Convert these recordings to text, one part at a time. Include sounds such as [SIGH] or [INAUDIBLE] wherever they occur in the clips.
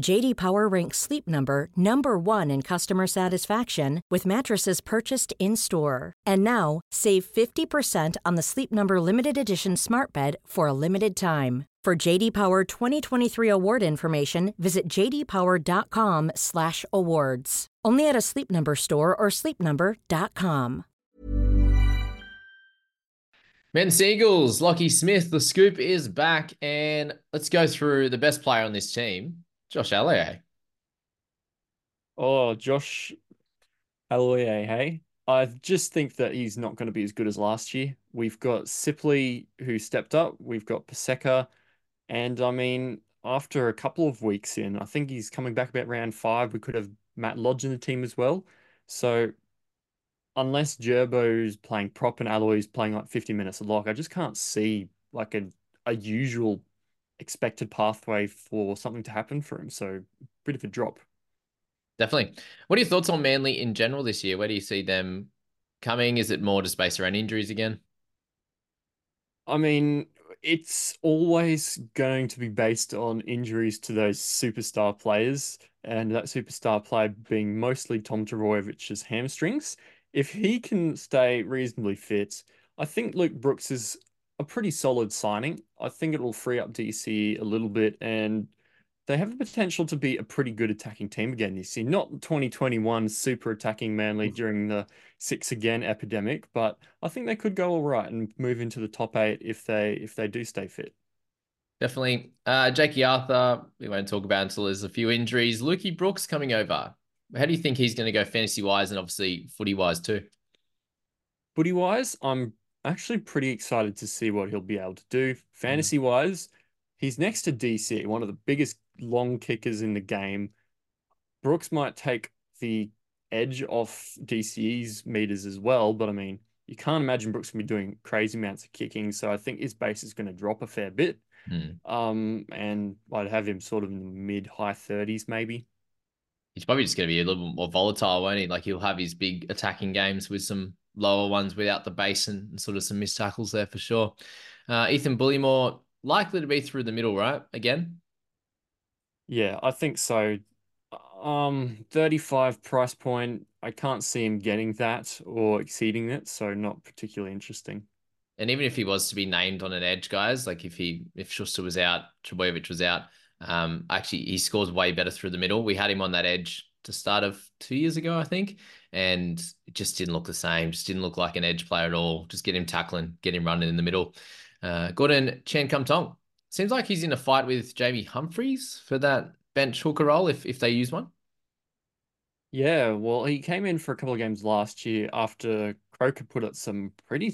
JD Power ranks Sleep Number number 1 in customer satisfaction with mattresses purchased in-store. And now, save 50% on the Sleep Number limited edition Smart Bed for a limited time. For JD Power 2023 award information, visit jdpower.com/awards. Only at a Sleep Number store or sleepnumber.com. Men's Eagles, Lockie Smith, the scoop is back, and let's go through the best player on this team, Josh Aloiai. Eh? Oh, Josh Aloiai, hey? I just think that he's not going to be as good as last year. We've got Sipley who stepped up. We've got Paseka. And I mean, after a couple of weeks in, I think he's coming back about round five. We could have Matt Lodge in the team as well. So unless Gerbo's playing prop and Alloy's playing like 50 minutes a lock, I just can't see like a, a usual expected pathway for something to happen for him. So bit of a drop. Definitely. What are your thoughts on Manly in general this year? Where do you see them coming? Is it more just based around injuries again? I mean, it's always going to be based on injuries to those superstar players, and that superstar player being mostly Tom Trbojevic's hamstrings. If he can stay reasonably fit, I think Luke Brooks is a pretty solid signing. I think it will free up DC a little bit, and they have the potential to be a pretty good attacking team again this year. Not 2021 super attacking Manly Mm. during the six again epidemic, but I think they could go all right and move into the top eight if they if they do stay fit. Definitely. Uh, Jakey Arthur, we won't talk about until there's a few injuries. Lukey Brooks coming over. How do you think he's going to go fantasy wise and obviously footy wise too? Footy wise, I'm actually pretty excited to see what he'll be able to do. Fantasy wise, he's next to DC, one of the biggest long kickers in the game. Brooks might take the edge off DC's meters as well, but I mean, you can't imagine Brooks gonna be doing crazy amounts of kicking, so I think his base is going to drop a fair bit. Hmm. Um, and I'd have him sort of in the mid high 30s, maybe. He's probably just going to be a little bit more volatile, won't he? Like he'll have his big attacking games with some lower ones without the base and, sort of some missed tackles there for sure. Uh, Ethan Bullemor likely to be through the middle, right? Again. Yeah, I think so. Um, 35 price point. I can't see him getting that or exceeding it, so not particularly interesting. And even if he was to be named on an edge, guys, like if he if Schuster was out, Trbojevic was out, um, actually he scores way better through the middle. We had him on that edge to start of two years ago, I think, and it just didn't look the same. Just didn't look like an edge player at all. Just get him tackling, get him running in the middle. Uh, Gordon Chan Kum Tong seems like he's in a fight with Jamie Humphreys for that bench hooker role if if they use one. Yeah, well, he came in for a couple of games last year after Croker put up some pretty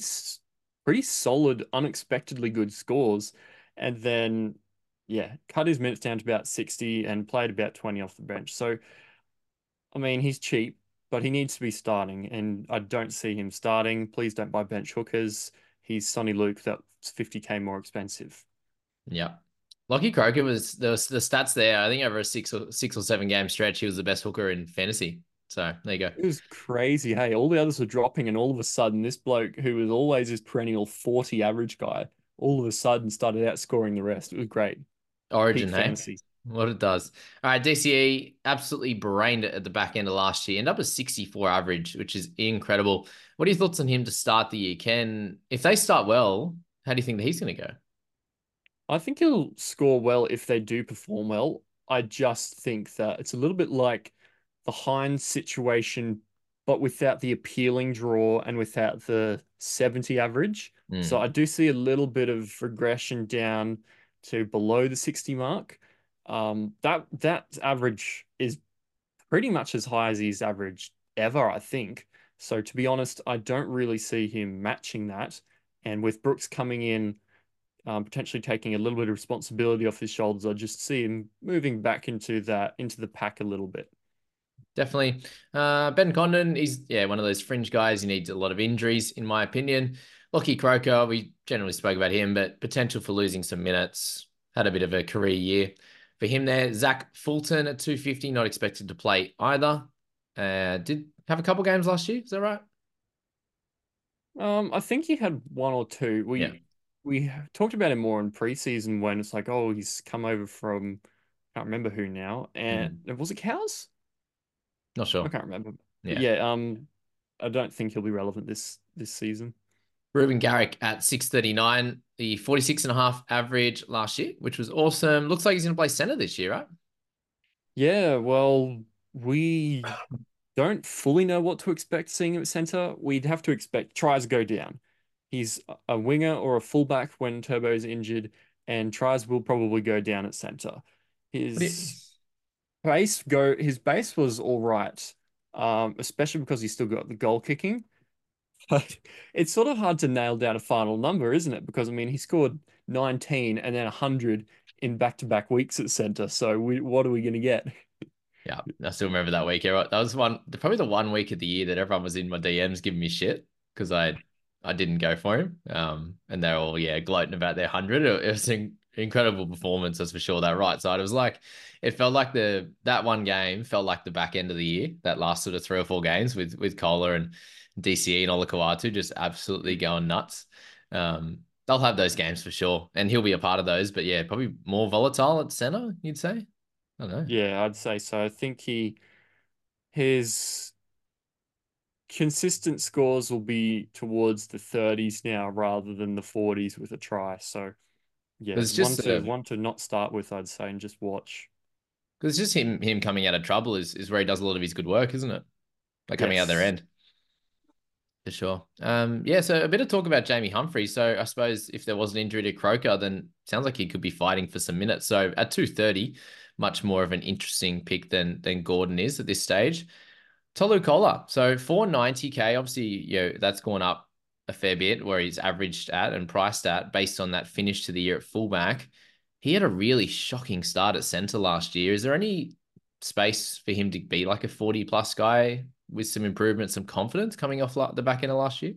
pretty solid, unexpectedly good scores, and then yeah, cut his minutes down to about 60 and played about 20 off the bench. So, I mean, he's cheap, but he needs to be starting, and I don't see him starting. Please don't buy bench hookers. He's Sonny Luke, that's 50k more expensive. Yeah. Lockie Croker was the the stats there. I think over a six or six or seven game stretch, he was the best hooker in fantasy. So there you go. It was crazy. Hey, all the others were dropping, and all of a sudden, this bloke who was always this perennial 40 average guy all of a sudden started outscoring the rest. It was great. Origin, Peak hey? fantasy. What it does. All right, DCE absolutely brained it at the back end of last year. End up a 64 average, which is incredible. What are your thoughts on him to start the year? Ken, if they start well, how do you think that he's going to go? I think he'll score well if they do perform well. I just think that it's a little bit like the Hynes situation, but without the appealing draw and without the 70 average. Mm. So I do see a little bit of regression down to below the 60 mark. Um, that that average is pretty much as high as his average ever, I think. So to be honest, I don't really see him matching that. And with Brooks coming in, um, potentially taking a little bit of responsibility off his shoulders, I just see him moving back into that into the pack a little bit. Definitely. Uh, ben Condon, he's yeah, one of those fringe guys. He needs a lot of injuries, in my opinion. Lockie Croker, we generally spoke about him, but potential for losing some minutes. Had a bit of a career year for him there. Zach Fulton at 250, not expected to play either. Uh, did have a couple games last year. Is that right? Um, I think he had one or two. We Yeah. we talked about him more in preseason when it's like, oh, he's come over from I can't remember who now. And was it Cows? Not sure. I can't remember. Yeah. yeah, um, I don't think he'll be relevant this this season. Reuben Garrick at 639, the 46 and a half average last year, which was awesome. Looks like he's going to play center this year, right? Yeah, well, we don't fully know what to expect seeing him at center. We'd have to expect tries go down. He's a winger or a fullback when Turbo's injured, and tries will probably go down at center. What do you- His base go his base was all right, um, especially because he's still got the goal kicking. It's sort of hard to nail down a final number, isn't it? Because I mean, he scored 19 and then 100 in back-to-back weeks at center. So we, what are we going to get? Yeah, I still remember that week. That was one, probably the one week of the year that everyone was in my DMs giving me shit because I, I didn't go for him. Um, and they're all yeah gloating about their hundred. It, it was an incredible performance, that's for sure. That right side, it was like, it felt like the that one game felt like the back end of the year. That last sort of three or four games with with Koula and DCE and Olakau'atu just absolutely going nuts. Um, they'll have those games for sure, and he'll be a part of those. But yeah, probably more volatile at center. You'd say. I don't know. Yeah, I'd say so. I think he his consistent scores will be towards the 30s now rather than the 40s with a try. So yeah, It's just one to a- one to not start with, I'd say, and just watch. Because it's just him him coming out of trouble is, is where he does a lot of his good work, isn't it? Like coming out their end. For sure. Um, yeah, so a bit of talk about Jamie Humphrey. So I suppose if there was an injury to Croker, then sounds like he could be fighting for some minutes. So at 230, much more of an interesting pick than than Gordon is at this stage. Tolu Koula. So 490k, obviously, you know, that's gone up a fair bit where he's averaged at and priced at based on that finish to the year at fullback. He had a really shocking start at center last year. Is there any space for him to be like a 40 plus guy with some improvement, some confidence coming off the back end of last year?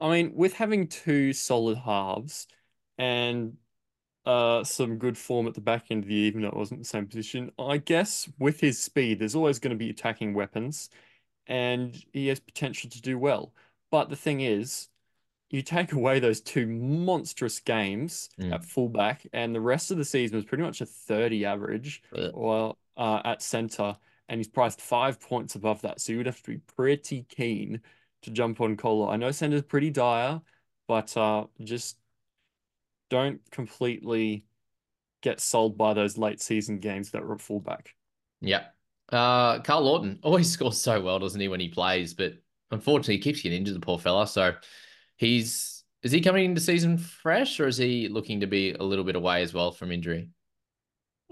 I mean, with having two solid halves and uh some good form at the back end of the year, even though it wasn't the same position, I guess with his speed, there's always going to be attacking weapons, and he has potential to do well. But the thing is, you take away those two monstrous games Mm. at fullback, and the rest of the season was pretty much a 30 average, or uh, at center, and he's priced five points above that. So you would have to be pretty keen to jump on Koula. I know center's pretty dire, but uh, just don't completely get sold by those late season games that were fullback. Yeah. Uh, Carl Lawton always [LAUGHS] scores so well, doesn't he, when he plays? But unfortunately, he keeps getting injured, the poor fella. So he's is he coming into season fresh, or is he looking to be a little bit away as well from injury?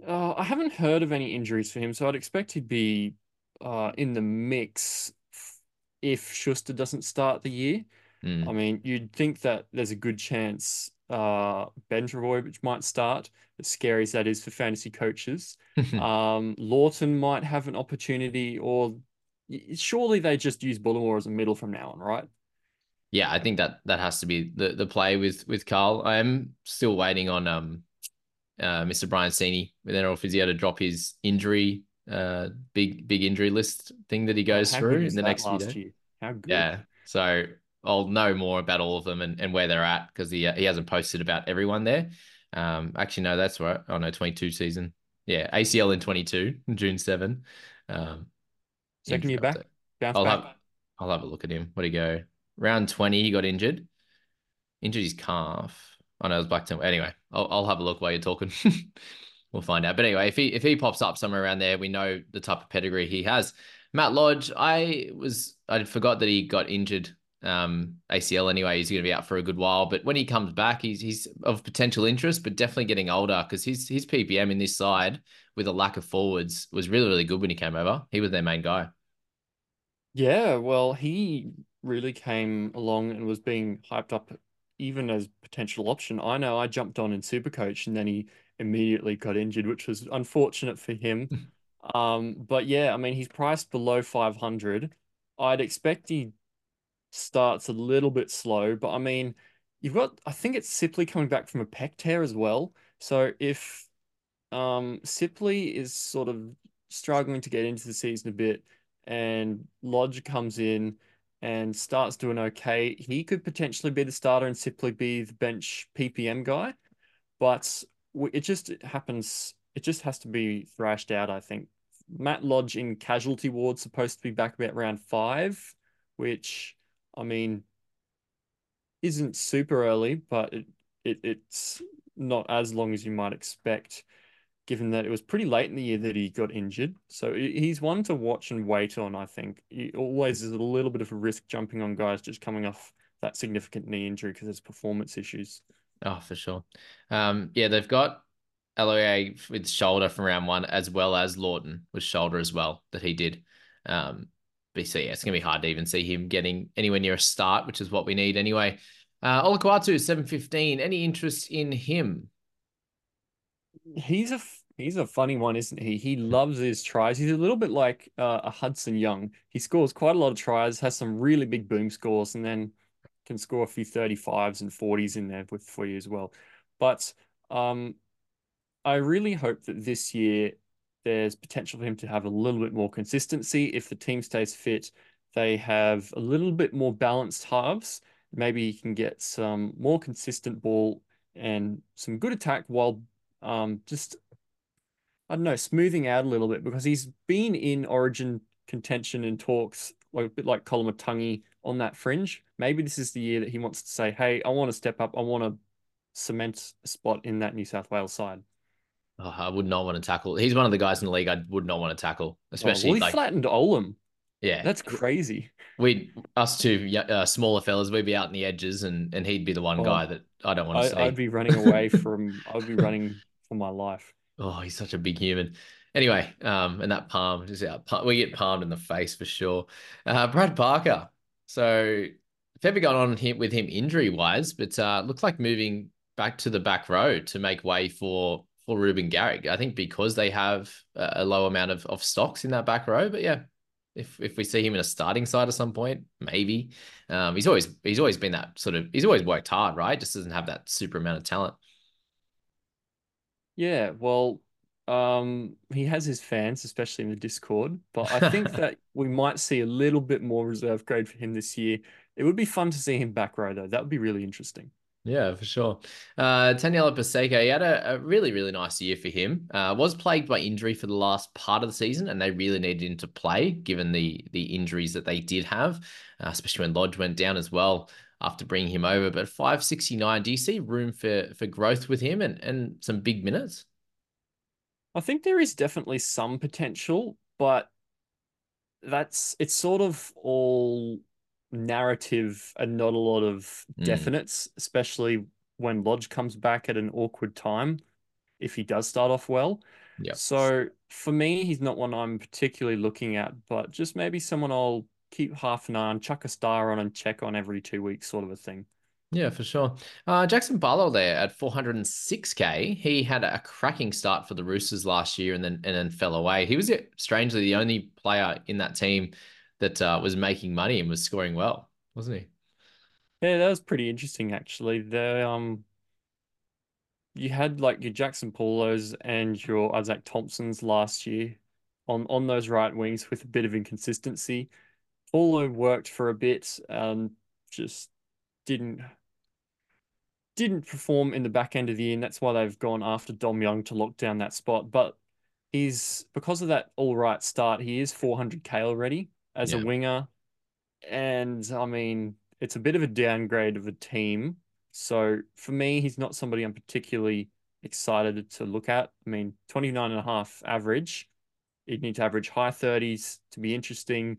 Uh, I haven't heard of any injuries for him, so I'd expect he'd be uh, in the mix if Schuster doesn't start the year. Mm. I mean, you'd think that there's a good chance uh, Ben Trbojevic might start, as scary as that is for fantasy coaches. [LAUGHS] Um, Lawton might have an opportunity, or surely they just use Bullemor as a middle from now on, right? Yeah, I think that that has to be the the play with with Carl. I am still waiting on um uh Mr. Brian Sini with NRL Physio to drop his injury uh big big injury list thing that he goes How through in the next few days. year? How good? Yeah. So I'll know more about all of them and, and where they're at because he he hasn't posted about everyone there. Um, actually, no, that's right. Oh no, 22 season. Yeah, ACL in 22, June 7. Um, Second year back, bounce I'll back. have I'll have a look at him. What would he go? Round 20, he got injured. Injured his calf. Oh no, it was Blackton. Anyway, I'll, I'll have a look while you're talking. [LAUGHS] we'll find out. But anyway, if he if he pops up somewhere around there, we know the type of pedigree he has. Matt Lodge, I was I forgot that he got injured um, ACL anyway. He's going to be out for a good while, but when he comes back, he's he's of potential interest, but definitely getting older because his his PPM in this side with a lack of forwards was really really good when he came over. He was their main guy. Yeah, well, he really came along and was being hyped up even as potential option. I know I jumped on in Supercoach and then he immediately got injured, which was unfortunate for him. [LAUGHS] um, but yeah, I mean, he's priced below 500. I'd expect he starts a little bit slow, but I mean, you've got, I think it's Sipley coming back from a pec tear as well. So if um, Sipley is sort of struggling to get into the season a bit, and Lodge comes in and starts doing okay, he could potentially be the starter and simply be the bench PPM guy. But it just happens, it just has to be thrashed out, I think. Matt Lodge in casualty ward supposed to be back about round five, which I mean isn't super early, but it, it it's not as long as you might expect given that it was pretty late in the year that he got injured. So he's one to watch and wait on, I think. He always is a little bit of a risk jumping on guys just coming off that significant knee injury because there's performance issues. Oh, for sure. Um, yeah, they've got LOA with shoulder from round one, as well as Lawton with shoulder as well that he did. Um, but so yeah, it's gonna be hard to even see him getting anywhere near a start, which is what we need anyway. Uh, Olakau'atu, seven fifteen. Any interest in him? He's a He's a funny one, isn't he? He loves his tries. He's a little bit like uh, a Hudson Young. He scores quite a lot of tries, has some really big boom scores, and then can score a few 35s and 40s in there with for you as well. But um, I really hope that this year there's potential for him to have a little bit more consistency. If the team stays fit, they have a little bit more balanced halves. Maybe he can get some more consistent ball and some good attack while um, just I don't know, smoothing out a little bit because he's been in Origin contention and talks like a bit like Koloamatangi on that fringe. Maybe this is the year that he wants to say, "Hey, I want to step up. I want to cement a spot in that New South Wales side." Oh, I would not want to tackle. He's one of the guys in the league I would not want to tackle, especially. Oh, well, he like, flattened Olam. Yeah, that's crazy. We us two uh, smaller fellas, we'd be out in the edges, and and he'd be the one oh, guy that I don't want to I, see. I'd be running away from. I'd be running for my life. Oh, he's such a big human. Anyway, um, and that palm is out. We get palmed in the face for sure. Uh, Brad Parker. So fair bit going on here with him injury wise, but uh, looks like moving back to the back row to make way for for Reuben Garrick. I think because they have a low amount of, of stocks in that back row. But yeah, if if we see him in a starting side at some point, maybe. Um, he's always he's always been that sort of he's always worked hard, right? Just doesn't have that super amount of talent. Yeah, well, um, he has his fans, especially in the Discord, but I think [LAUGHS] that we might see a little bit more reserve grade for him this year. It would be fun to see him back row though. That would be really interesting. Yeah, for sure. Uh, Taniela Paseka, he had a, a, really, really nice year for him. Uh, was plagued by injury for the last part of the season, and they really needed him to play given the the injuries that they did have, uh, especially when Lodge went down as well after bringing him over. But 569, do you see room for for growth with him and, and some big minutes? I think there is definitely some potential, but that's it's sort of all narrative and not a lot of mm. definites, especially when Lodge comes back at an awkward time if he does start off well. Yeah. So for me, he's not one I'm particularly looking at, but just maybe someone I'll keep half an eye on, chuck a star on, and check on every two weeks, sort of a thing. Yeah, for sure. Uh, Jackson Barlow there at 406k. He had a cracking start for the Roosters last year, and then and then fell away. He was strangely the only player in that team that uh, was making money and was scoring well, wasn't he? Yeah, that was pretty interesting actually. The um, you had like your Jackson Paulos and your Isaac Thompsons last year on on those right wings with a bit of inconsistency. Paulo worked for a bit, um, just didn't didn't perform in the back end of the year, and that's why they've gone after Dom Young to lock down that spot. But he's because of that all right start, he is 400k already as Yeah. a winger, and I mean it's a bit of a downgrade of a team. So for me, he's not somebody I'm particularly excited to look at. I mean, 29 and a half average. You'd need to average high 30s to be interesting,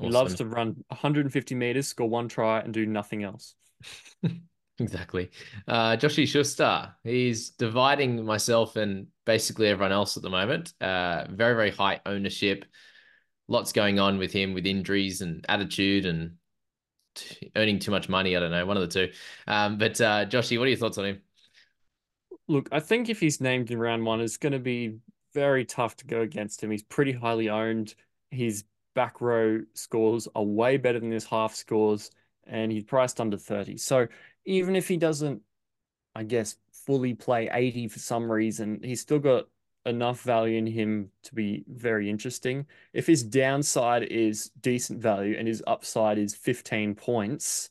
He loves to run 150 meters, score one try, and do nothing else. [LAUGHS] Exactly. Uh, Joshy Schuster, he's dividing myself and basically everyone else at the moment. Uh, very, very high ownership. Lots going on with him with injuries and attitude and t- earning too much money. I don't know, one of the two. Um, but uh, Joshy, what are your thoughts on him? Look, I think if he's named in round one, it's going to be very tough to go against him. He's pretty highly owned. His back row scores are way better than his half scores, and he's priced under 30. So even if he doesn't, I guess, fully play 80 for some reason, he's still got enough value in him to be very interesting. If his downside is decent value and his upside is 15 points,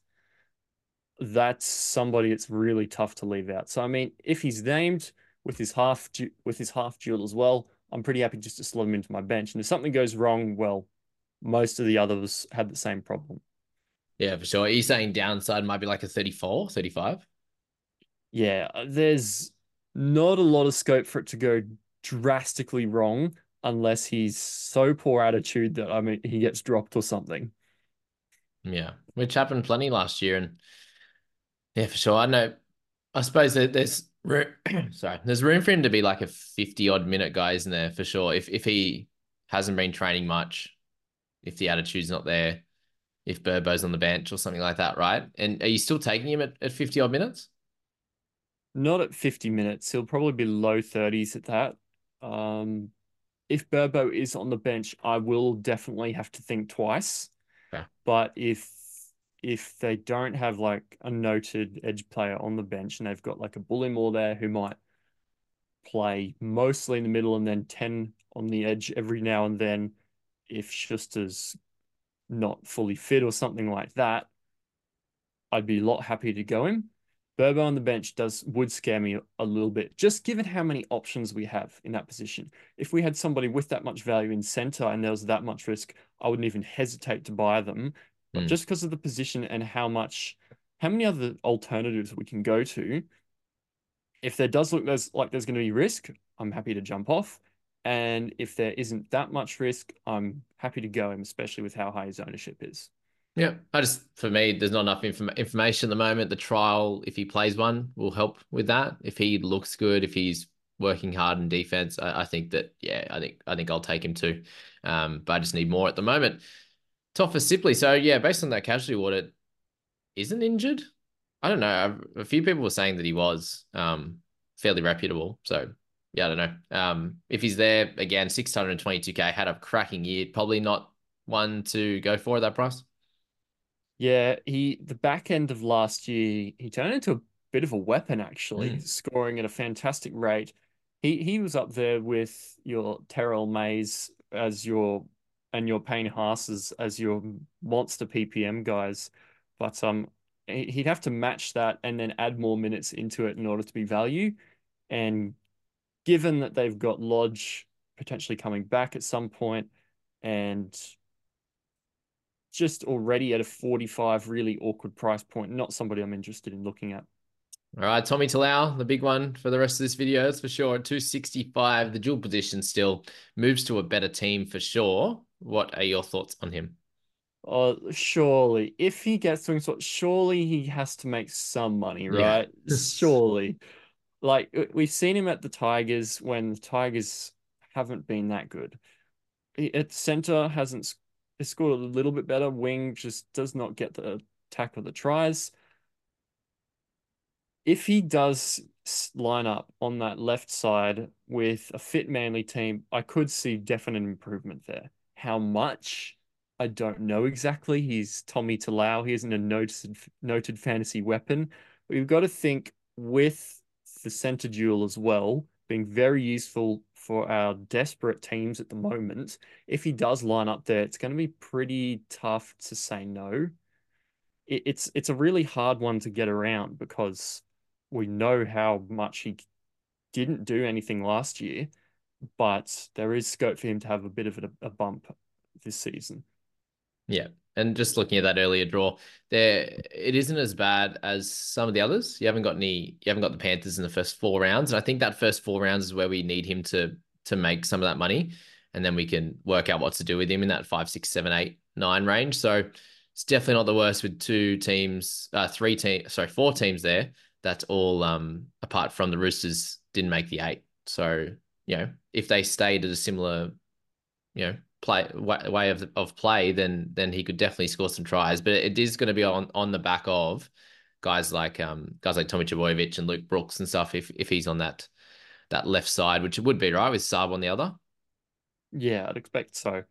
that's somebody that's really tough to leave out. So I mean, if he's named with his half with his half duel as well, I'm pretty happy just to slot him into my bench. And if something goes wrong, well, most of the others had the same problem. Yeah, for sure. Are you saying downside might be like a 34, 35? Yeah, there's not a lot of scope for it to go drastically wrong unless he's so poor attitude that I mean he gets dropped or something. Yeah, which happened plenty last year, and yeah, for sure. I know. I suppose that there's room, [CLEARS THROAT] sorry, there's room for him to be like a fifty odd minute guy, isn't there? For sure. If if he hasn't been training much, if the attitude's not there, if Burbo's on the bench or something like that, right? And are you still taking him at, at fifty odd minutes? Not at 50 minutes. He'll probably be low 30s at that. Um, if Burbo is on the bench, I will definitely have to think twice. Okay. But if if they don't have like a noted edge player on the bench and they've got like a Bullemor there who might play mostly in the middle and then 10 on the edge every now and then, if Schuster's not fully fit or something like that, I'd be a lot happy to go him. Burbo on the bench does would scare me a little bit, just given how many options we have in that position. If we had somebody with that much value in center and there was that much risk, I wouldn't even hesitate to buy them. But Hmm. just because of the position and how much, how many other alternatives we can go to, if there does look there's like there's going to be risk, I'm happy to jump off. And if there isn't that much risk, I'm happy to go him, especially with how high his ownership is. Yeah, I just for me, there's not enough inform- information at the moment. The trial, if he plays one, will help with that. If he looks good, if he's working hard in defense, I, I think that yeah, I think I think I'll take him too. Um, but I just need more at the moment. Toffa Sipley. So yeah, based on that casualty audit, isn't injured. I don't know. A, a few people were saying that he was um fairly reputable. So yeah, I don't know. Um, if he's there again, 622k had a cracking year. Probably not one to go for at that price. Yeah, he the back end of last year, he turned into a bit of a weapon actually, Mm. scoring at a fantastic rate. He he was up there with your Terrell Mays as your and your Payne Haas's as as your monster PPM guys. But um he'd have to match that and then add more minutes into it in order to be value. And given that they've got Lodge potentially coming back at some point and just already at a 45 really awkward price point, not somebody I'm interested in looking at. All right, Tommy Talau, the big one for the rest of this video, that's for sure. At 265, the dual position still moves to a better team for sure. What are your thoughts on him? Oh, surely, if he gets doing so, surely he has to make some money, right? Yeah. [LAUGHS] surely. Like we've seen him at the Tigers when the Tigers haven't been that good. At center hasn't scored a little bit better. Wing just does not get the tackle of the tries if he does line up on that left side with a fit Manly team, I could see definite improvement there. How much? I don't know exactly. He's Tommy Talau. He isn't a noted noted fantasy weapon. You've got to think with the center duel as well, being very useful for our desperate teams at the moment. If he does line up there, it's going to be pretty tough to say no. it's it's a really hard one to get around because we know how much he didn't do anything last year, but there is scope for him to have a bit of a, a bump this season. Yeah. And just looking at that earlier draw, there it isn't as bad as some of the others. You haven't got any you haven't got the Panthers in the first four rounds. And I think that first four rounds is where we need him to to make some of that money. And then we can work out what to do with him in that five, six, seven, eight, nine range. So it's definitely not the worst with two teams, uh, three teams, sorry, four teams there that's all um, apart from the Roosters didn't make the eight. So you know if they stayed at a similar you know play way of of play, then then he could definitely score some tries. But it is going to be on on the back of guys like um guys like Tommy Trbojevic and Luke Brooks and stuff. If if he's on that that left side, which it would be right with Saab on the other. Yeah, I'd expect so.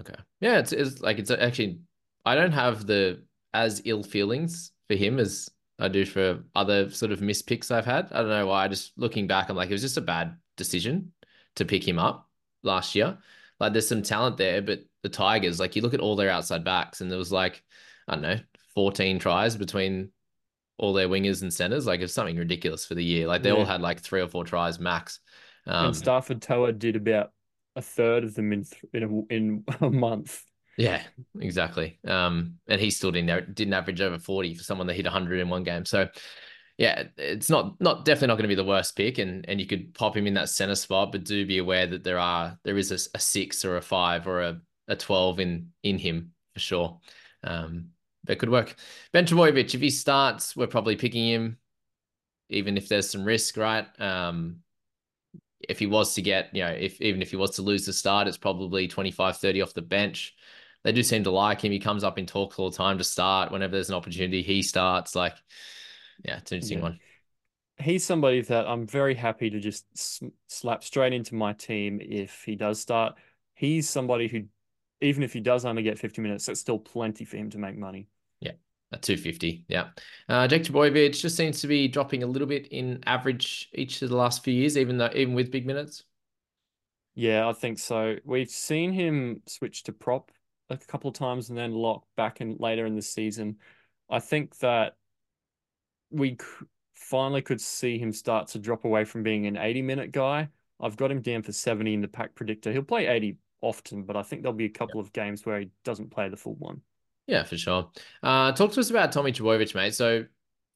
Okay. Yeah, it's, it's like it's actually I don't have the as ill feelings for him as I do for other sort of missed picks I've had. I don't know why. Just looking back, I'm like, it was just a bad decision to pick him up last year. Like, there's some talent there, but the Tigers, like, you look at all their outside backs, and there was like, I don't know, 14 tries between all their wingers and centers. Like, it's something ridiculous for the year. Like, they yeah. all had like three or four tries max. Um, and Starford To'a did about a third of them in in a, in [LAUGHS] a month. Yeah, exactly. Um, and he still didn't didn't average over forty for someone that hit hundred in one game. So, yeah, it's not not definitely not going to be the worst pick, and and you could pop him in that center spot, but do be aware that there are there is a, a six or a five or a, a twelve in in him for sure. Um, that could work. Ben Trbojevic, if he starts, we're probably picking him, even if there's some risk, right? Um, if he was to get, you know, if even if he was to lose the start, it's probably 25, 30 off the bench they do seem to like him. He comes up in talks all the time to start. Whenever there's an opportunity, he starts. Like, yeah, it's an interesting yeah. one. He's somebody that I'm very happy to just slap straight into my team if he does start. He's somebody who, even if he does only get 50 minutes, that's still plenty for him to make money. Yeah, at 250. Yeah. Uh, Jake Trbojevic just seems to be dropping a little bit in average each of the last few years, even though even with big minutes. Yeah, I think so. We've seen him switch to prop a couple of times and then lock back in later in the season. I think that we finally could see him start to drop away from being an 80 minute guy. I've got him down for 70 in the pack predictor. He'll play 80 often, but I think there'll be a couple yeah. of games where he doesn't play the full one. Yeah, for sure. Uh, talk to us about Tommy Trbojevic, mate. So,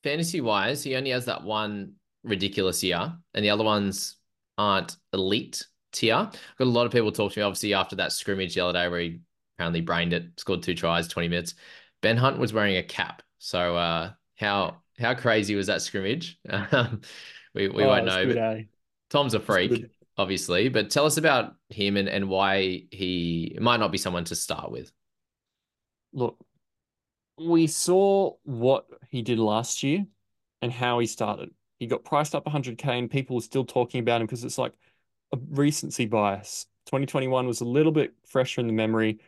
fantasy wise, he only has that one ridiculous year, and the other ones aren't elite tier. Got a lot of people talk to me, obviously, after that scrimmage the other day where he apparently brained it, scored two tries, 20 minutes. Ben Hunt was wearing a cap. So uh, how how crazy was that scrimmage? [LAUGHS] we we oh, won't know. Good, eh? Tom's a freak, obviously. But tell us about him and, and why he might not be someone to start with. Look, we saw what he did last year and how he started. He got priced up 100k, and people were still talking about him because it's like a recency bias. 2021 was a little bit fresher in the memory.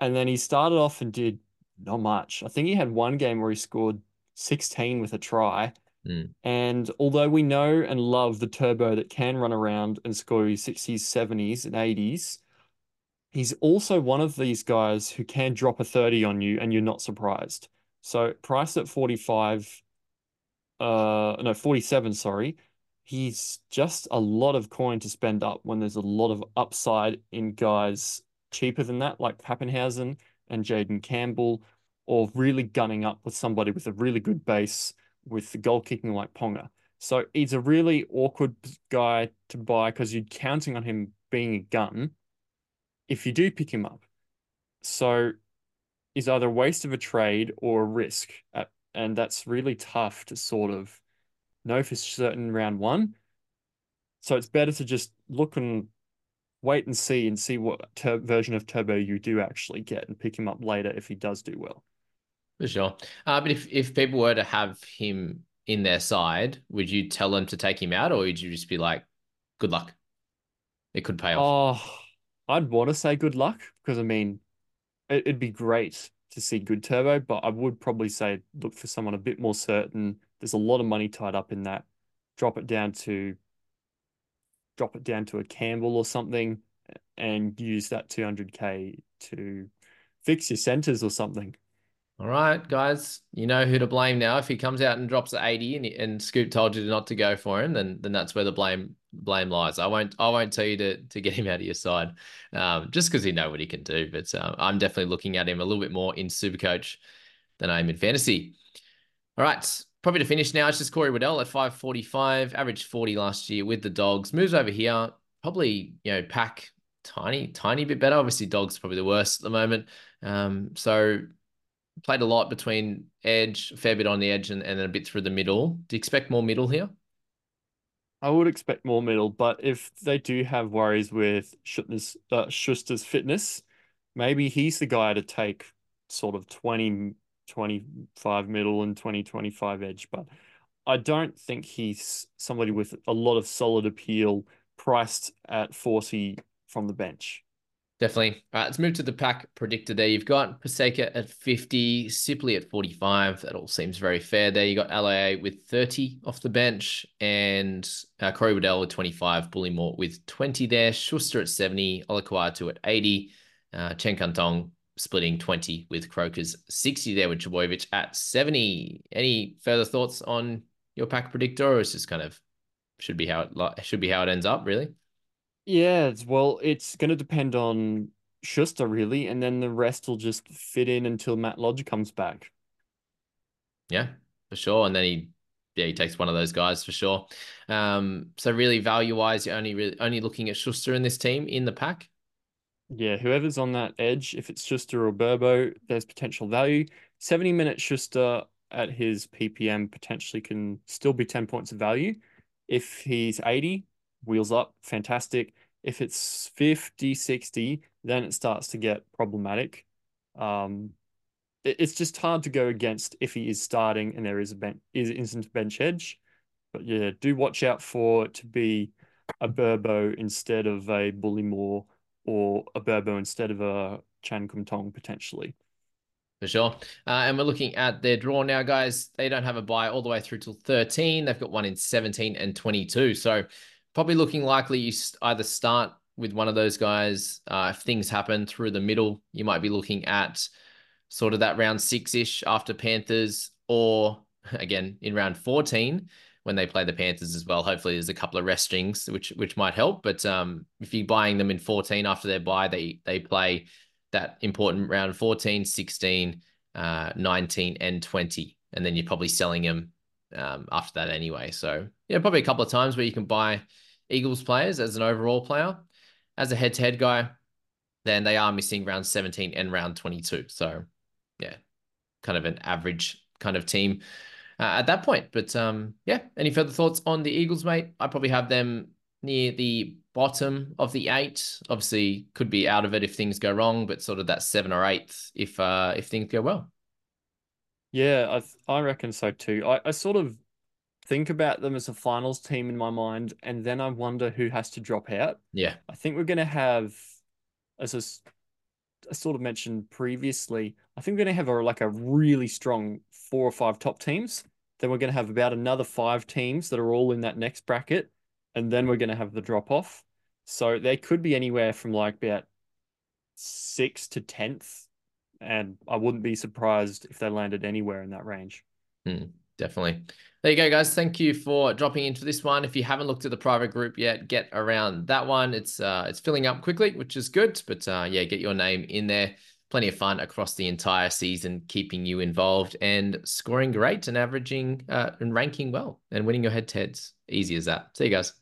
And then he started off and did not much. I think he had one game where he scored 16 with a try. Mm. And although we know and love the turbo that can run around and score his 60s, 70s, and 80s, he's also one of these guys who can drop a 30 on you and you're not surprised. So priced at 45, uh, no, 47, sorry. He's just a lot of coin to spend up when there's a lot of upside in guys cheaper than that, like Papenhuyzen and Jayden Campbell, or really gunning up with somebody with a really good base, with the goal kicking like Ponga. So he's a really awkward guy to buy because you're counting on him being a gun if you do pick him up. So is either a waste of a trade or a risk. At, and that's really tough to sort of know for certain round one. So it's better to just look and wait and see and see what version of Turbo you do actually get and pick him up later if he does do well. For sure. Uh, but if, if people were to have him in their side, would you tell them to take him out or would you just be like, good luck? It could pay off. Oh, I'd want to say good luck because I mean, it, it'd be great to see good turbo, but I would probably say look for someone a bit more certain. There's a lot of money tied up in that. Drop it down to drop it down to a Campbell or something and use that 200k to fix your centers or something. All right, guys, you know who to blame now. If he comes out and drops at 80 and, and Scoop told you not to go for him, then then that's where the blame blame lies. I won't I won't tell you to to get him out of your side, um, just because you know what he can do. But uh, I'm definitely looking at him a little bit more in Supercoach than I am in fantasy. All right, probably to finish now. It's just Corey Waddell at 545, averaged 40 last year with the Dogs. Moves over here, probably you know pack tiny tiny bit better. Obviously, Dogs probably the worst at the moment. Um, so played a lot between edge, fair bit on the edge, and, and then a bit through the middle. Do you expect more middle here? I would expect more middle, but if they do have worries with Schuster's, uh, Schuster's fitness, maybe he's the guy to take sort of 20, 25 middle and 20, 25 edge. But I don't think he's somebody with a lot of solid appeal priced at 40 from the bench. Definitely. All right, let's move to the pack predictor there. You've got Paseka at 50, Sipley at 45. That all seems very fair there. You got LAA with 30 off the bench and uh, Corey Waddell with 25, Bullemor with 20 there, Schuster at 70, Olakau'atu at 80, uh, Chan Kum Tong splitting 20 with Croker's 60 there with Trbojevic at 70. Any further thoughts on your pack predictor or is just kind of should be how it should be how it ends up really? Yeah, it's, well, it's going to depend on Schuster really, and then the rest will just fit in until Matt Lodge comes back. Yeah, for sure. And then he, yeah, he takes one of those guys for sure. Um, so really value wise, you're only really only looking at Schuster in this team in the pack. Yeah, whoever's on that edge, if it's Schuster or Burbo, there's potential value. 70 minute Schuster at his PPM potentially can still be 10 points of value. If he's 80, wheels up, fantastic. If it's 50, 60, then it starts to get problematic. Um, it, it's just hard to go against if he is starting and there is a bench is instant bench edge. But yeah, do watch out for it to be a Burbo instead of a Bully Bullemor or a Burbo instead of a Chan Kum Tong potentially. For sure. Uh, and we're looking at their draw now, guys. They don't have a buy all the way through till 13. They've got one in 17 and 22. So probably looking likely you either start with one of those guys. Uh, if things happen through the middle, you might be looking at sort of that round six ish after Panthers, or [LAUGHS] again in round 14 when they play the Panthers as well. Hopefully, there's a couple of restings which which might help. But um, if you're buying them in 14 after their bye, they they play that important round 14, 16, uh, 19, and 20, and then you're probably selling them um, after that anyway. So yeah, probably a couple of times where you can buy Eagles players as an overall player. As a head to head guy, then they are missing round 17 and round 22. So yeah, kind of an average kind of team uh, at that point. But um, yeah, any further thoughts on the Eagles, mate? I probably have them near the bottom of the eight. Obviously, could be out of it if things go wrong, but sort of that seven or eighth if uh, if things go well. Yeah, I I reckon so too. I, I sort of think about them as a finals team in my mind, and then I wonder who has to drop out. Yeah. I think we're going to have, as I, I sort of mentioned previously, I think we're going to have a, like a really strong four or five top teams. Then we're going to have about another five teams that are all in that next bracket, and then we're going to have the drop off. So they could be anywhere from like about six to tenth, and I wouldn't be surprised if they landed anywhere in that range. Hmm definitely. There you go, guys. Thank you for dropping into this one. If you haven't looked at the private group yet, get around that one. It's uh, it's filling up quickly, which is good. But uh, yeah, get your name in there. plenty of fun across the entire season, keeping you involved and scoring great and averaging uh, and ranking well and winning your head to heads. Easy as that. See you guys.